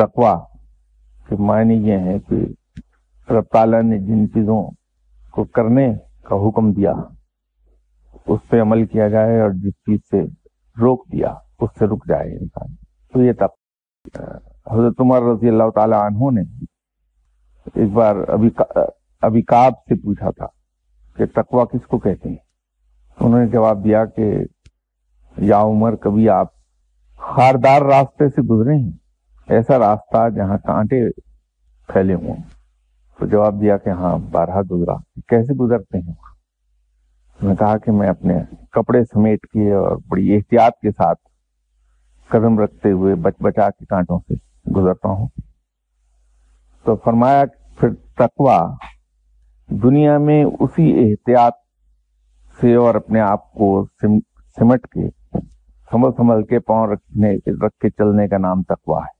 तकवा, के मायने ये है कि रब ताला ने जिन चीज़ों को करने का हुक्म दिया, उस पर अमल किया जाए और जिस चीज़ से रोक दिया उससे रुक जाए इंसान। तो ये तक, हज़रत उमर रज़ी अल्लाह ताला ने एक बार अभी अभी काब से पूछा था कि तकवा किसको कहते हैं? तो उन्होंने जवाब दिया कि, या उमर, कभी आप खारदार रास्ते से गुजरे हैं? ऐसा रास्ता जहाँ कांटे फैले हुए तो जवाब दिया कि हाँ बारह गुजरा कैसे गुजरते हैं मैं कहा कि मैं अपने कपड़े समेट के और बड़ी एहतियात के साथ कदम रखते हुए बच बचा के कांटों से गुजरता हूँ। तो फरमाया फिर तकवा दुनिया में उसी एहतियात से और अपने आप को सिम, सिमट के संभल संभल के पाँव रखने रख के चलने का नाम तकवा है।